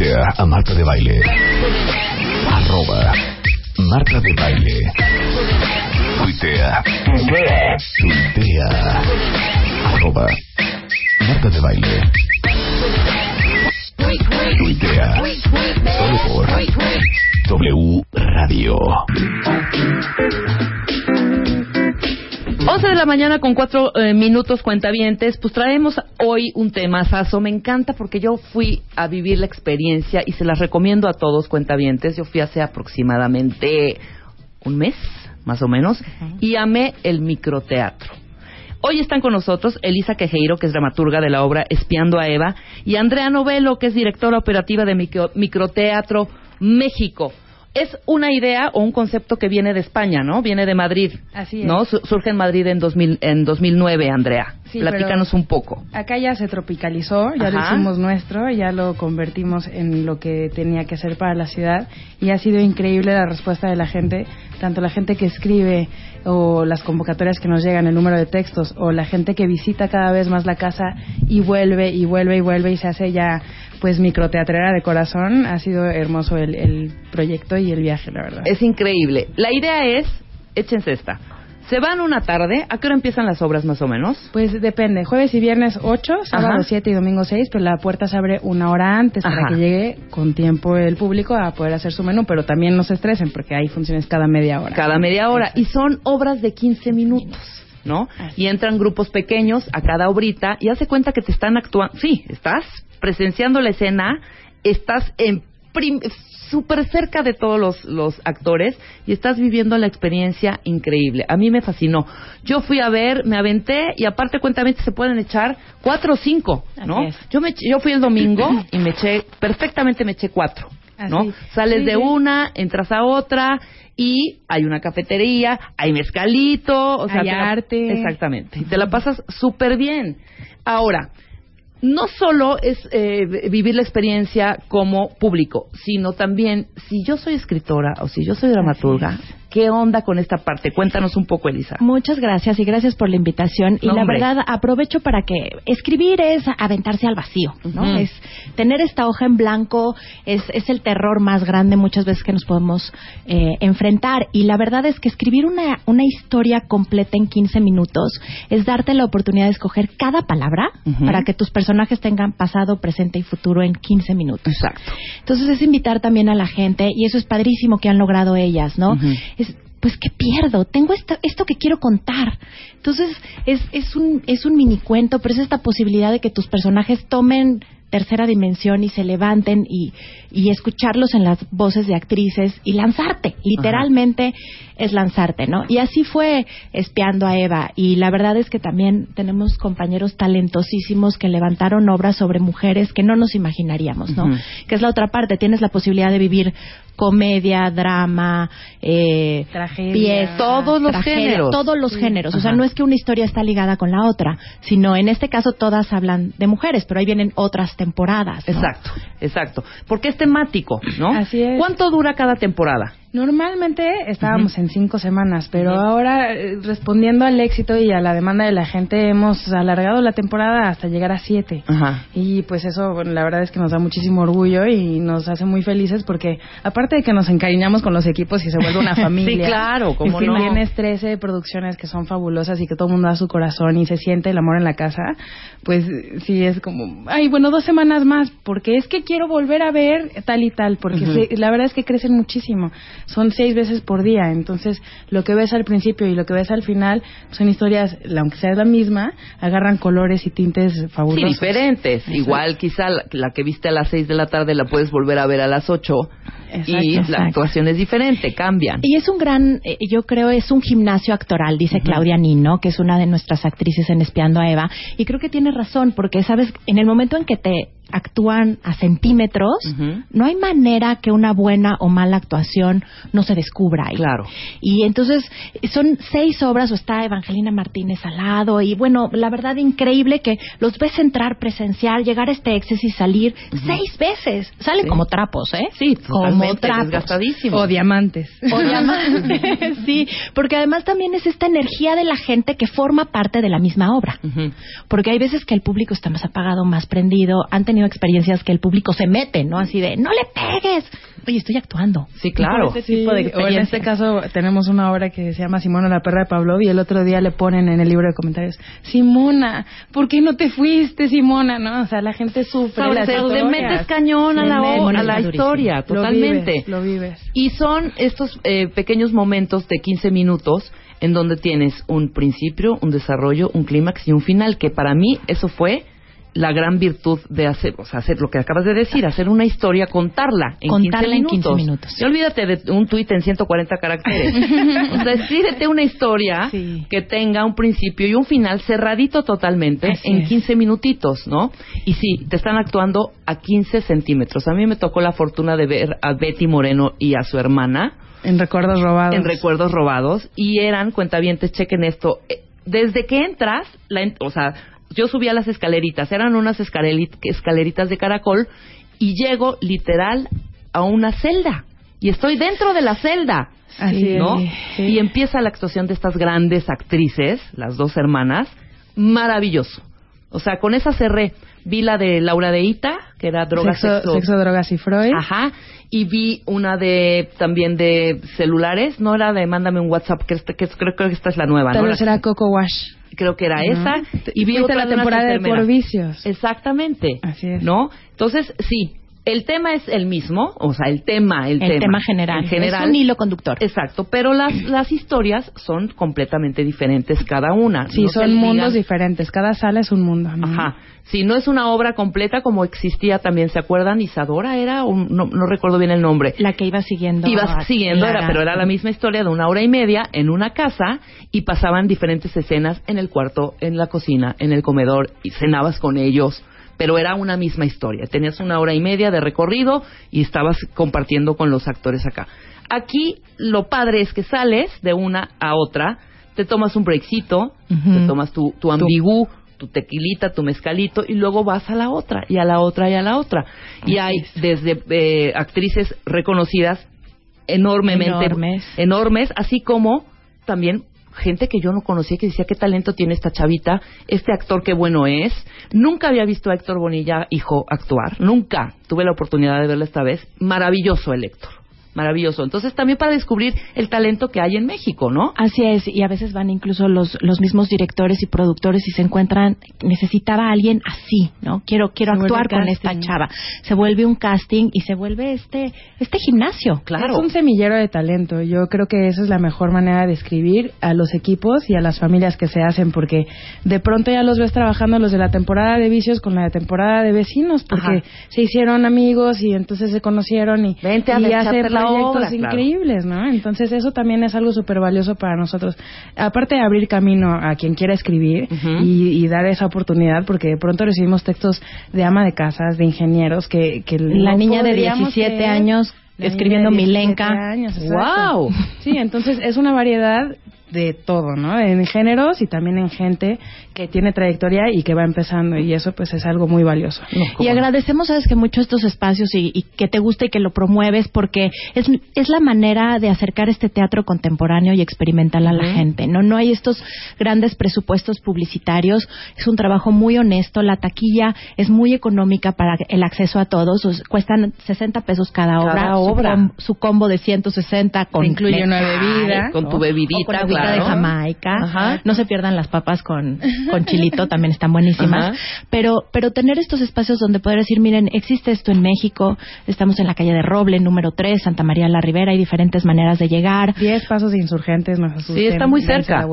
Tuitea a Marta de Baile. Arroba Marta de Baile. Tuitea. Tuitea. Tuitea. Arroba Marta de Baile. Tuitea. Solo por W Radio. 11 de la mañana con cuatro eh, minutos cuentavientes, pues traemos hoy un tema saso. Me encanta porque yo fui a vivir la experiencia y se las recomiendo a todos cuentavientes. Yo fui hace aproximadamente un mes, más o menos, y amé el microteatro. Hoy están con nosotros Elisa Quejeiro, que es dramaturga de la obra Espiando a Eva, y Andrea Novelo, que es directora operativa de micro- Microteatro México. Es una idea o un concepto que viene de España, ¿no? Viene de Madrid. Así es. ¿No? Su- surge en Madrid en, 2000, en 2009, Andrea. Sí, Platícanos un poco. Acá ya se tropicalizó, ya lo hicimos nuestro, ya lo convertimos en lo que tenía que ser para la ciudad y ha sido increíble la respuesta de la gente, tanto la gente que escribe o las convocatorias que nos llegan, el número de textos o la gente que visita cada vez más la casa y vuelve y vuelve y vuelve y se hace ya pues microteatrera de corazón. Ha sido hermoso el, el proyecto y el viaje, la verdad. Es increíble. La idea es, échense esta. Se van una tarde, ¿a qué hora empiezan las obras más o menos? Pues depende, jueves y viernes 8, sábado Ajá. 7 y domingo 6, pero la puerta se abre una hora antes Ajá. para que llegue con tiempo el público a poder hacer su menú, pero también no se estresen porque hay funciones cada media hora. Cada media hora. Y son obras de 15 minutos, ¿no? Así Y entran grupos pequeños a cada obrita y hace cuenta que te están actuando. Sí, estás presenciando la escena, estás en súper cerca de todos los, los actores y estás viviendo la experiencia increíble. A mí me fascinó. Yo fui a ver, me aventé y aparte cuentamente se pueden echar cuatro o cinco, ¿no? Yo, me, yo fui el domingo y me eché, perfectamente me eché cuatro. ¿no? Así. Sales Sí, de sí. una, entras a otra y hay una cafetería, hay mezcalito, o sea, Hay la- arte. exactamente, y te la pasas súper bien. Ahora, no solo es eh, vivir la experiencia como público, sino también si yo soy escritora o si yo soy dramaturga, ¿qué onda con esta parte? Cuéntanos un poco, Elisa. Muchas gracias y gracias por la invitación. Y la hombre. verdad, aprovecho para que escribir es aventarse al vacío, ¿no? Es tener esta hoja en blanco, es, es el terror más grande muchas veces que nos podemos eh, enfrentar. Y la verdad es que escribir una, una historia completa en 15 minutos es darte la oportunidad de escoger cada palabra para que tus personajes tengan pasado, presente y futuro en 15 minutos. Exacto. Entonces es invitar también a la gente y eso es padrísimo que han logrado ellas, ¿no? Pues qué pierdo, tengo esta- esto que quiero contar. Entonces es, es un es un mini cuento, pero es esta posibilidad de que tus personajes tomen tercera dimensión y se levanten y, y escucharlos en las voces de actrices y lanzarte, literalmente es lanzarte, ¿no? Y así fue espiando a Eva y la verdad es que también tenemos compañeros talentosísimos que levantaron obras sobre mujeres que no nos imaginaríamos, ¿no? Que es la otra parte, tienes la posibilidad de vivir comedia, drama, eh, Tragedia. Todos los tragedia, géneros. todos los Sí. géneros. O sea, Ajá. no es que una historia está ligada con la otra, sino en este caso todas hablan de mujeres, pero ahí vienen otras temporadas. ¿no? Exacto, exacto. Porque es temático, ¿no? Así es. ¿Cuánto dura cada temporada? Normalmente estábamos en cinco semanas, pero ahora eh, respondiendo al éxito y a la demanda de la gente hemos alargado la temporada hasta llegar a siete. Y pues eso, bueno, la verdad es que nos da muchísimo orgullo y nos hace muy felices porque aparte de que nos encariñamos con los equipos y se vuelve una familia. Sí, claro, si no. tienes 13 producciones que son fabulosas y que todo el mundo da su corazón y se siente el amor en la casa, pues sí es como, ay, bueno, dos semanas más, porque es que quiero volver a ver tal y tal, porque se- la verdad es que crecen muchísimo. Son seis veces por día, entonces lo que ves al principio y lo que ves al final son historias, aunque sea la misma, agarran colores y tintes Sí, fabulosos. diferentes. Igual quizá la, la que viste a las 6 de la tarde la puedes volver a ver a las 8 y Exacto, la actuación es diferente, cambian. Y es un gran, eh, yo creo, es un gimnasio actoral, dice Claudia Nino, que es una de nuestras actrices en Espiando a Eva. Y creo que tiene razón, porque, ¿sabes? En el momento en que te actúan a centímetros, no hay manera que una buena o mala actuación no se descubra ahí. Claro. Y entonces son seis obras, o está Evangelina Martínez al lado, y bueno, la verdad increíble que los ves entrar, presenciar, llegar a este éxtasis y salir seis veces. Salen Sí. como trapos, ¿eh? Sí, como trapos. O diamantes. O diamantes. sí, porque además también es esta energía de la gente que forma parte de la misma obra. Porque hay veces que el público está más apagado, más prendido, han tenido experiencias que el público se mete, ¿no? Así de, no le pegues. Oye, estoy actuando. Sí, claro. Sí, o en este caso tenemos una obra que se llama Simona la perra de Pavlov y el otro día le ponen en el libro de comentarios, Simona, ¿por qué no te fuiste, Simona? ¿No? O sea, la gente sufre. Sobre, te metes cañón a la, a la historia, totalmente. Lo vives, Y son estos eh, pequeños momentos de 15 minutos en donde tienes un principio, un desarrollo, un clímax y un final, que para mí eso fue la gran virtud de hacer, o sea, hacer lo que acabas de decir, hacer una historia, contarla en, contarla 15, en minutos. 15 minutos. Y olvídate de un tuit en 140 caracteres. o sea, escríbete una historia Sí. que tenga un principio y un final cerradito totalmente Así en es. 15 minutitos, ¿no? Y sí, te están actuando a 15 centímetros. A mí me tocó la fortuna de ver a Betty Moreno y a su hermana En recuerdos robados. en recuerdos robados y eran cuentavientes, chequen esto, eh, desde que entras, la en- o sea, yo subía las escaleritas, eran unas escalerit- escaleritas de caracol y llego literal a una celda y estoy dentro de la celda. Así es, ¿no? sí. Y empieza la actuación de estas grandes actrices, las dos hermanas, maravilloso. O sea, con esa cerré. Vi la de Laura de Ita, que era droga, sexo, sexo, sexo, drogas y Freud. Ajá. Y vi una de también de celulares, no era de mándame un WhatsApp, que, este- que creo, que esta es la nueva, Tal ¿no? vez era Coco Wash. Creo que era esa. Y vi otra la de temporada de enfermeras. Por Vicios. Exactamente. Así es. ¿No? Entonces, sí, el tema es el mismo, o sea, el tema, el, El tema general. en general. Es un hilo conductor. Exacto, pero las, las historias son completamente diferentes cada una. Sí, No son mundos diferentes. Cada sala es un mundo. ¿no? Ajá. Sí, no es una obra completa como existía también, ¿se acuerdan? Isadora era, un, no, no recuerdo bien el nombre. La que iba siguiendo. Ibas a siguiendo, era, pero era la misma historia de una hora y media en una casa y pasaban diferentes escenas en el cuarto, en la cocina, en el comedor y cenabas con ellos. Pero era una misma historia. Tenías una hora y media de recorrido y estabas compartiendo con los actores acá. Aquí lo padre es que sales de una a otra, te tomas un breakcito, te tomas tu, tu ambigú, tu tequilita, tu mezcalito y luego vas a la otra y a la otra y a la otra. Y hay desde eh, actrices reconocidas enormemente Enormes. enormes, así como también gente que yo no conocía que decía qué talento tiene esta chavita, este actor qué bueno es. Nunca había visto a Héctor Bonilla hijo actuar, nunca tuve la oportunidad de verlo esta vez. Maravilloso el Héctor, maravilloso. Entonces también para descubrir el talento que hay en México, ¿no? Así es, y a veces van incluso los, los mismos directores y productores y se encuentran, necesitaba a alguien así, ¿no? Quiero, quiero Se actuar con esta chava. Se vuelve un casting y se vuelve este, este gimnasio. Claro. Es un semillero de talento. Yo creo que esa es la mejor manera de escribir a los equipos y a las familias que se hacen, porque de pronto ya los ves trabajando los de la temporada de vicios con la de temporada de vecinos, porque Ajá. se hicieron amigos y entonces se conocieron y, Vente a y hacen la proyectos obra, claro. increíbles, ¿no? Entonces eso también es algo súper valioso para nosotros. Aparte de abrir camino a quien quiera escribir y, y dar esa oportunidad, porque de pronto recibimos textos de ama de casas, de ingenieros, que, que La no niña de podríamos 17 creer. años escribiendo niña de 17 Milenka. años. ¡Wow! Sí, entonces es una variedad de todo, ¿no? En géneros y también en gente que tiene trayectoria y que va empezando y eso pues es algo muy valioso. Y agradecemos, sabes, que mucho estos espacios y, y que te gusta y que lo promueves porque es, es la manera de acercar este teatro contemporáneo y experimental a la gente. No no hay estos grandes presupuestos publicitarios. Es un trabajo muy honesto. La taquilla es muy económica para el acceso a todos. O sea, cuestan 60 pesos cada obra. Cada Su obra. com- Su, combo de 160 con Te incluye una bebida, con tu bebidita, con claro. de Jamaica. Ajá. No se pierdan las papas con, con chilito, también están buenísimas. Ajá. Pero, pero tener estos espacios donde poder decir, miren, existe esto en México, estamos en la calle de Roble, número 3, Santa María la Ribera, hay diferentes maneras de llegar. Diez pasos de insurgentes nos asustan. Sí, está muy cerca.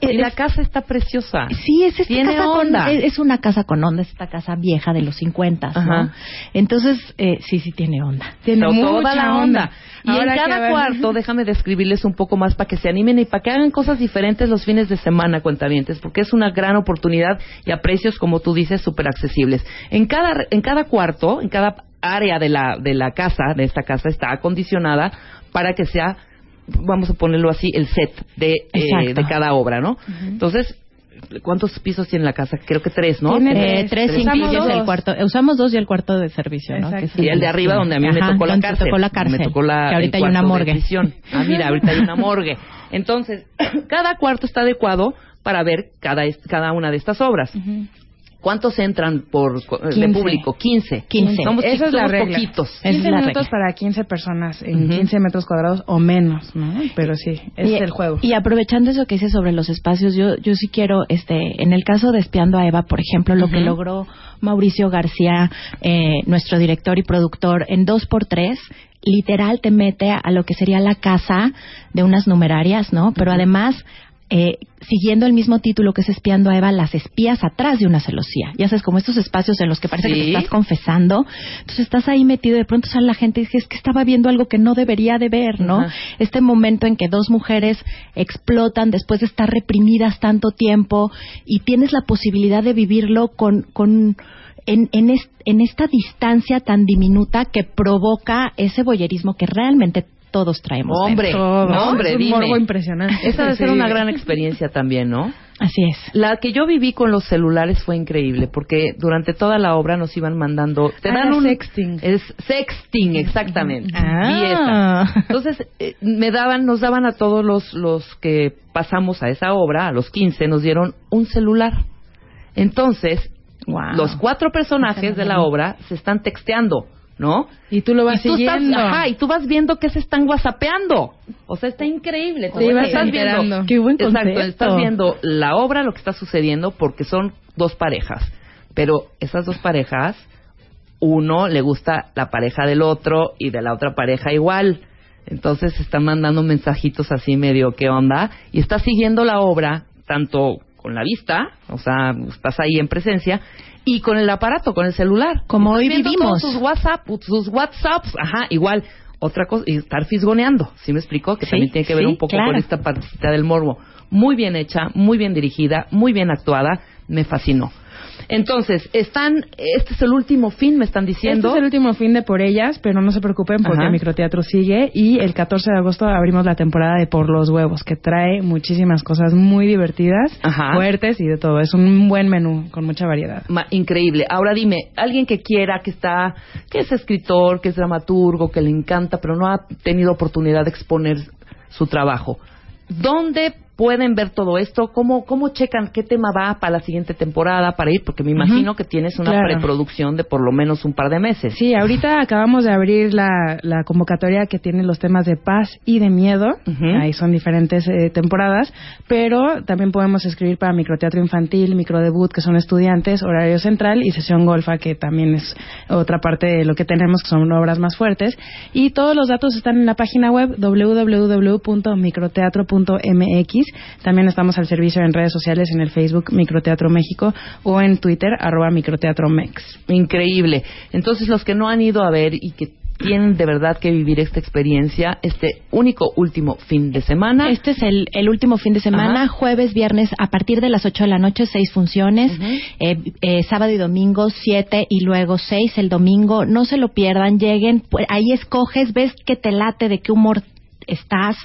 Y la casa está preciosa. Sí, es esta Tiene casa con- onda. es, es una casa con onda, es esta casa vieja de los 50, Ajá. ¿no? Entonces, eh, sí, sí tiene onda. Tiene toda mucha la onda. Y Ahora en cada cuarto, déjame describirles un poco más para que se animen y para que hagan cosas diferentes los fines de semana, cuentavientes, porque es una gran oportunidad y a precios, como tú dices, súper accesibles. En cada, en cada cuarto, en cada área de la, de la casa, de esta casa, está acondicionada para que sea, vamos a ponerlo así, el set de, eh, de cada obra, ¿no? Entonces, ¿cuántos pisos tiene la casa? Creo que tres, ¿no? Tiene Eh, tres. tres Usamos incluyes el dos. cuarto, eh, usamos dos y el cuarto de servicio, ¿no? Exacto. Que Y el de arriba donde a mí me tocó la cárcel. tocó la cárcel. Me tocó la que ahorita hay una morgue. Ah, mira, ahorita hay una morgue. Entonces, cada cuarto está adecuado para ver cada, cada una de estas obras. ¿Cuántos entran por de 15. público? 15. 15. Somos, Esa es la somos regla. poquitos. Esa es 15 la minutos regla. para 15 personas en Ujú. 15 metros cuadrados o menos, ¿no? Pero sí, es y, el juego. Y aprovechando eso que dice sobre los espacios, yo, yo sí quiero, este, en el caso de Espiando a Eva, por ejemplo, lo que logró Mauricio García, eh, nuestro director y productor, en dos por tres, literal te mete a lo que sería la casa de unas numerarias, ¿no? Pero además eh, siguiendo el mismo título que es Espiando a Eva, las espías atrás de una celosía. Ya sabes, como estos espacios en los que parece que te estás confesando. Entonces estás ahí metido y de pronto sale la gente y dice, es que estaba viendo algo que no debería de ver, ¿no? Ajá. Este momento en que dos mujeres explotan después de estar reprimidas tanto tiempo y tienes la posibilidad de vivirlo con... con en, en, es- en esta distancia tan diminuta que provoca ese boyerismo que realmente todos traemos. Hombre, no, hombre, es un dime. morbo impresionante. Esa debe ser Sí. una gran experiencia también, ¿no? Así es. La que yo viví con los celulares fue increíble porque durante toda la obra nos iban mandando. Te Ah, dan un sexting. Es sexting, exactamente. Ah. Vi esa. Entonces eh, me daban, nos daban a todos los los que pasamos a esa obra, a los 15, nos dieron un celular. Entonces Wow. los cuatro personajes de la obra se están texteando, ¿no? Y tú lo vas y tú estás, siguiendo. ajá, y tú vas viendo que se están whatsappeando. O sea, está increíble. Estás enterando. viendo, Qué buen Exacto, estás viendo la obra, lo que está sucediendo, porque son dos parejas. Pero esas dos parejas, uno le gusta la pareja del otro y de la otra pareja igual. Entonces se están mandando mensajitos así medio, ¿qué onda? Y estás siguiendo la obra, tanto con la vista, o sea, estás ahí en presencia, y con el aparato, con el celular. Como hoy vivimos. Sus WhatsApp, sus WhatsApps, ajá, igual. Otra cosa, y estar fisgoneando, ¿sí me explicó? Que Sí, también tiene que ver sí, un poco claro. con esta partecita del morbo. Muy bien hecha, muy bien dirigida, muy bien actuada, me fascinó. Entonces, están, este es el último fin, me están Este diciendo. es el último fin de Por Ellas, pero no se preocupen porque Ajá. el microteatro sigue y el 14 de agosto abrimos la temporada de Por los Huevos, que trae muchísimas cosas muy divertidas, Ajá. fuertes y de todo. Es un buen menú con mucha variedad. Ma- increíble. Ahora dime, alguien que quiera, que está, que es escritor, que es dramaturgo, que le encanta, pero no ha tenido oportunidad de exponer su trabajo. ¿Dónde pueden ver todo esto? ¿Cómo, cómo checan qué tema va para la siguiente temporada, para ir? Porque me imagino que tienes una Claro. preproducción de por lo menos un par de meses. Sí, ahorita acabamos de abrir la, la convocatoria que tiene los temas de paz y de miedo. Ahí son diferentes eh, temporadas, pero también podemos escribir para microteatro infantil, microdebut, que son estudiantes, horario central y sesión golfa, que también es otra parte de lo que tenemos, que son obras más fuertes. Y todos los datos están en la página web www.microteatro.mx. También estamos al servicio en redes sociales, en el Facebook Microteatro México o en Twitter, arroba microteatromex. Increíble. Entonces, los que no han ido a ver y que tienen de verdad que vivir esta experiencia, este único último fin de semana. Este es el, el último fin de semana, Ajá. jueves, viernes, a partir de las 8 de la noche, seis funciones, eh, eh, sábado y domingo, siete y luego seis el domingo. No se lo pierdan, lleguen, ahí escoges, ves que te late, de qué humor estás,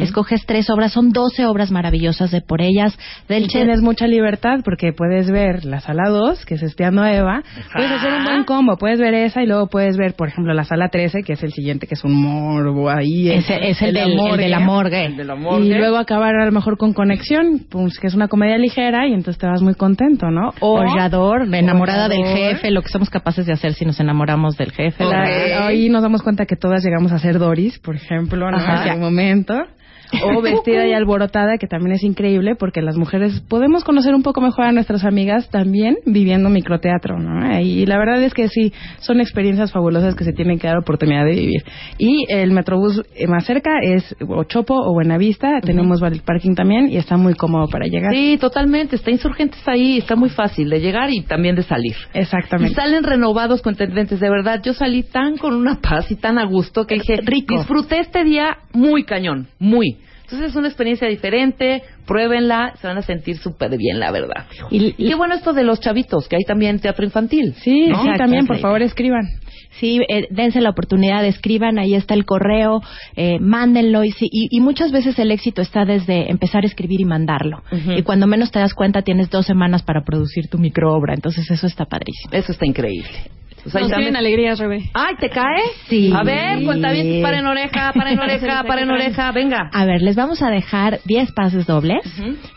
escoges tres obras, son 12 obras maravillosas de por ellas. Del Y tienes mucha libertad porque puedes ver la sala 2, que es Espiando a Eva. Puedes hacer un buen combo. Puedes ver esa y luego puedes ver, por ejemplo, la sala 13, que es el siguiente, que es un morbo ahí. es, es el, del- el de la morgue. El de la morgue. Y luego acabar a lo mejor con Conexión, pues que es una comedia ligera y entonces te vas muy contento, ¿no? O enamorada del jefe, lo que somos capaces de hacer si nos enamoramos del jefe. La- Ok. ahí nos damos cuenta que todas llegamos a ser Doris, por ejemplo, ¿no? Ajá. Momento. O vestida y alborotada, que también es increíble porque las mujeres podemos conocer un poco mejor a nuestras amigas también viviendo microteatro, ¿no? Y la verdad es que sí, son experiencias fabulosas que se tienen que dar oportunidad de vivir. Y el metrobús eh, más cerca es o Chopo o Buenavista, tenemos el parking también y está muy cómodo para llegar. Sí, totalmente. Está Insurgentes ahí, está muy fácil de llegar y también de salir. Y Exactamente. salen renovados con tendentes. De verdad, yo salí tan con una paz y tan a gusto que dije, Rico. disfruté este día muy cañón, muy. Entonces es una experiencia diferente, pruébenla, se van a sentir súper bien, la verdad. Y- Y qué bueno esto de los chavitos, que hay también teatro infantil. Sí, ¿no? sí, Exacto, también, por favor, escriban. Sí, eh, dense la oportunidad, escriban, ahí está el correo, eh, mándenlo y, sí, y, y muchas veces el éxito está desde empezar a escribir y mandarlo. Y cuando menos te das cuenta tienes dos semanas para producir tu microobra, entonces eso está padrísimo. Eso está increíble. Pues ahí Nos piden alegrías, Rebe. Ay, ¿te cae? Sí. A ver, cuenta bien, paren oreja, paren oreja, paren oreja, venga. A ver, les vamos a dejar 10 pases dobles.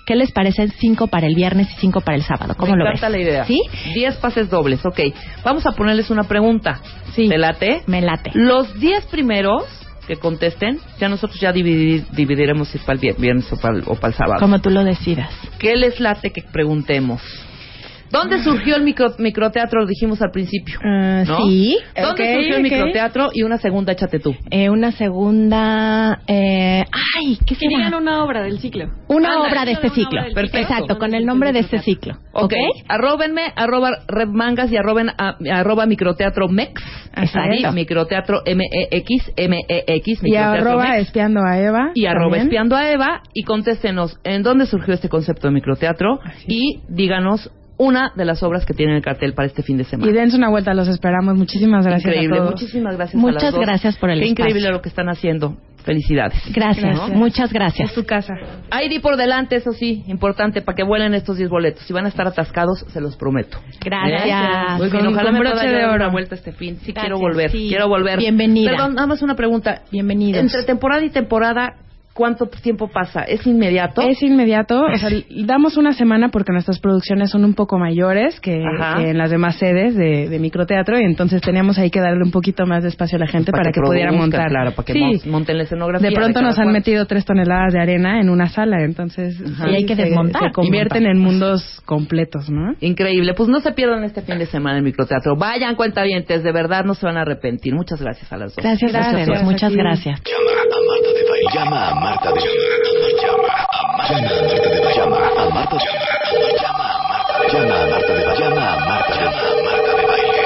¿Qué les parecen 5 para el viernes y 5 para el sábado? ¿Cómo Me lo ves? la idea. ¿Sí? 10 pases dobles, ok. Vamos a ponerles una pregunta. Sí. ¿Te late? Me late. Los 10 primeros que contesten, ya nosotros ya dividir- dividiremos si es para el vier- viernes o para el, o para el sábado. Como tú lo decidas. ¿Qué les late que preguntemos? ¿Dónde surgió el micro, microteatro? Lo dijimos al principio. Ah, ¿no? Sí. ¿Dónde surgió el microteatro? Y una segunda, échate tú. Eh, una segunda. Eh, ay, ¿qué será? una obra del ciclo. Una obra de este ciclo. Perfecto. Exacto, con el nombre de este ciclo. Ok. Arróbenme, arroba Redmangas y arroben, a- arroba microteatro MEX. Exacto. Ahí, Microteatro M-E-X, M-E-X, Y microteatro arroba MEX. espiando a Eva. y arroba también. espiando a Eva y contéstenos en dónde surgió este concepto de microteatro y díganos una de las obras que tienen el cartel para este fin de semana. Y dense una vuelta, los esperamos. Muchísimas gracias Increíble, a todos. muchísimas gracias. a Muchas las dos. gracias por el Qué increíble espacio. lo que están haciendo. Felicidades. Gracias, Gracias. muchas gracias. Es tu casa. Di por delante, eso sí, importante, para que vuelen estos 10 boletos. Si van a estar atascados, se los prometo. Gracias. Muy bien, Con- ojalá con me pueda de oro. una vuelta este fin. Sí, Gracias, quiero volver, sí. quiero volver. Bienvenida. Perdón, nada más una pregunta. Bienvenidos. Entre temporada y temporada, ¿Cuánto tiempo pasa? ¿Es inmediato? Es inmediato. O sea, damos una semana porque nuestras producciones son un poco mayores que, en las demás sedes de, de, microteatro y entonces teníamos ahí que darle un poquito más de espacio a la gente para, que, pudiera montar. Claro, para que sí. monten la escenografía. De pronto nos han metido tres toneladas de arena en una sala, entonces y hay que se, desmontar. Se, convierten en mundos completos, ¿no? Increíble. Pues no se pierdan este fin de semana en microteatro. Vayan cuentavientes, de verdad no se van a arrepentir. Muchas gracias a las dos. Gracias, gracias. gracias. Muchas gracias. 9. Llama a Marta de baile Llama a Marta de baile Llama a Marta de Llama a Marta de Llama a Marta de Llama a Marta de Marta de Baile.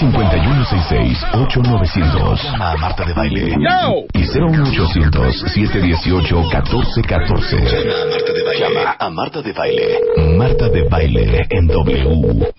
5166-8900. Llama a Marta de Baile. Y 01800-718-1414. Llama a Marta de Baile. Llama a Marta de Baile. Marta de Baile en W.